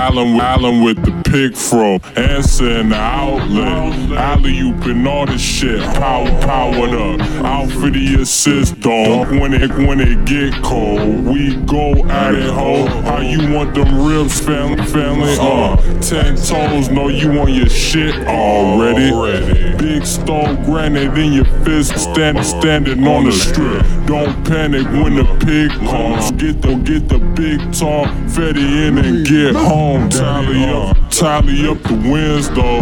Allen, Allen with the pick from. answer in the outlet. Alley oop and all this shit, power, powered up. Outfit the assist dog. When it when it get cold, we go at it, ho. How you want them ribs, family, family? Uh, ten toes, know you want your shit already. Big stone granite in your fist, stand, standing on the strip. Don't panic when the pig comes. Get the get the big talk, fetty in and get home. Tally up, tally up the wins though.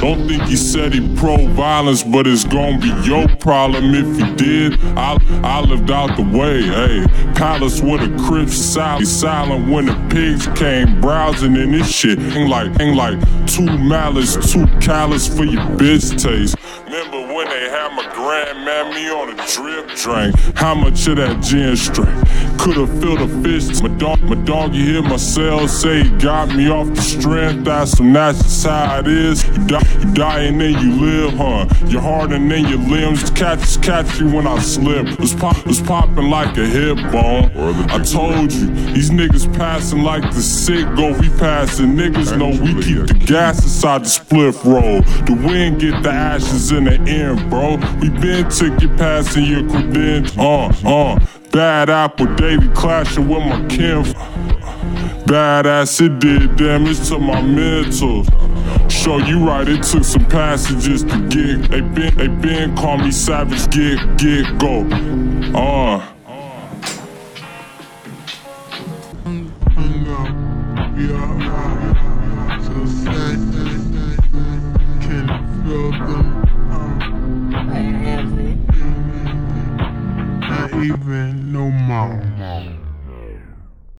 Don't think he said he pro violence, but it's gonna be your problem if he did. I I lived out the way, hey. Palace with a crib silent, silent when the pigs came browsing in this shit. Ain't like ain't like two malice, too callous for your bitch taste. Remember when they had my grandmammy on a drip drink? How much of that gin strength? Could've filled a fist. My dog, my doggy hit my cell, say he got me off the strength. That's some that's just how it is. You die, you die and then you live, huh? Your heart and then your limbs catch catch you when I slip. Was pop was popping like a hip bone. I told you, these niggas passing like the sick go. We passing niggas know we keep the gas inside the spliff roll. The wind get the ashes in the end, bro. We been took you passing your credentials. Uh, uh. Bad apple daily clashing with my kin. Badass, it did damage to my mental. Show you right, it took some passages to get. They been, they been call me savage, get, get, go. Uh. Even no more.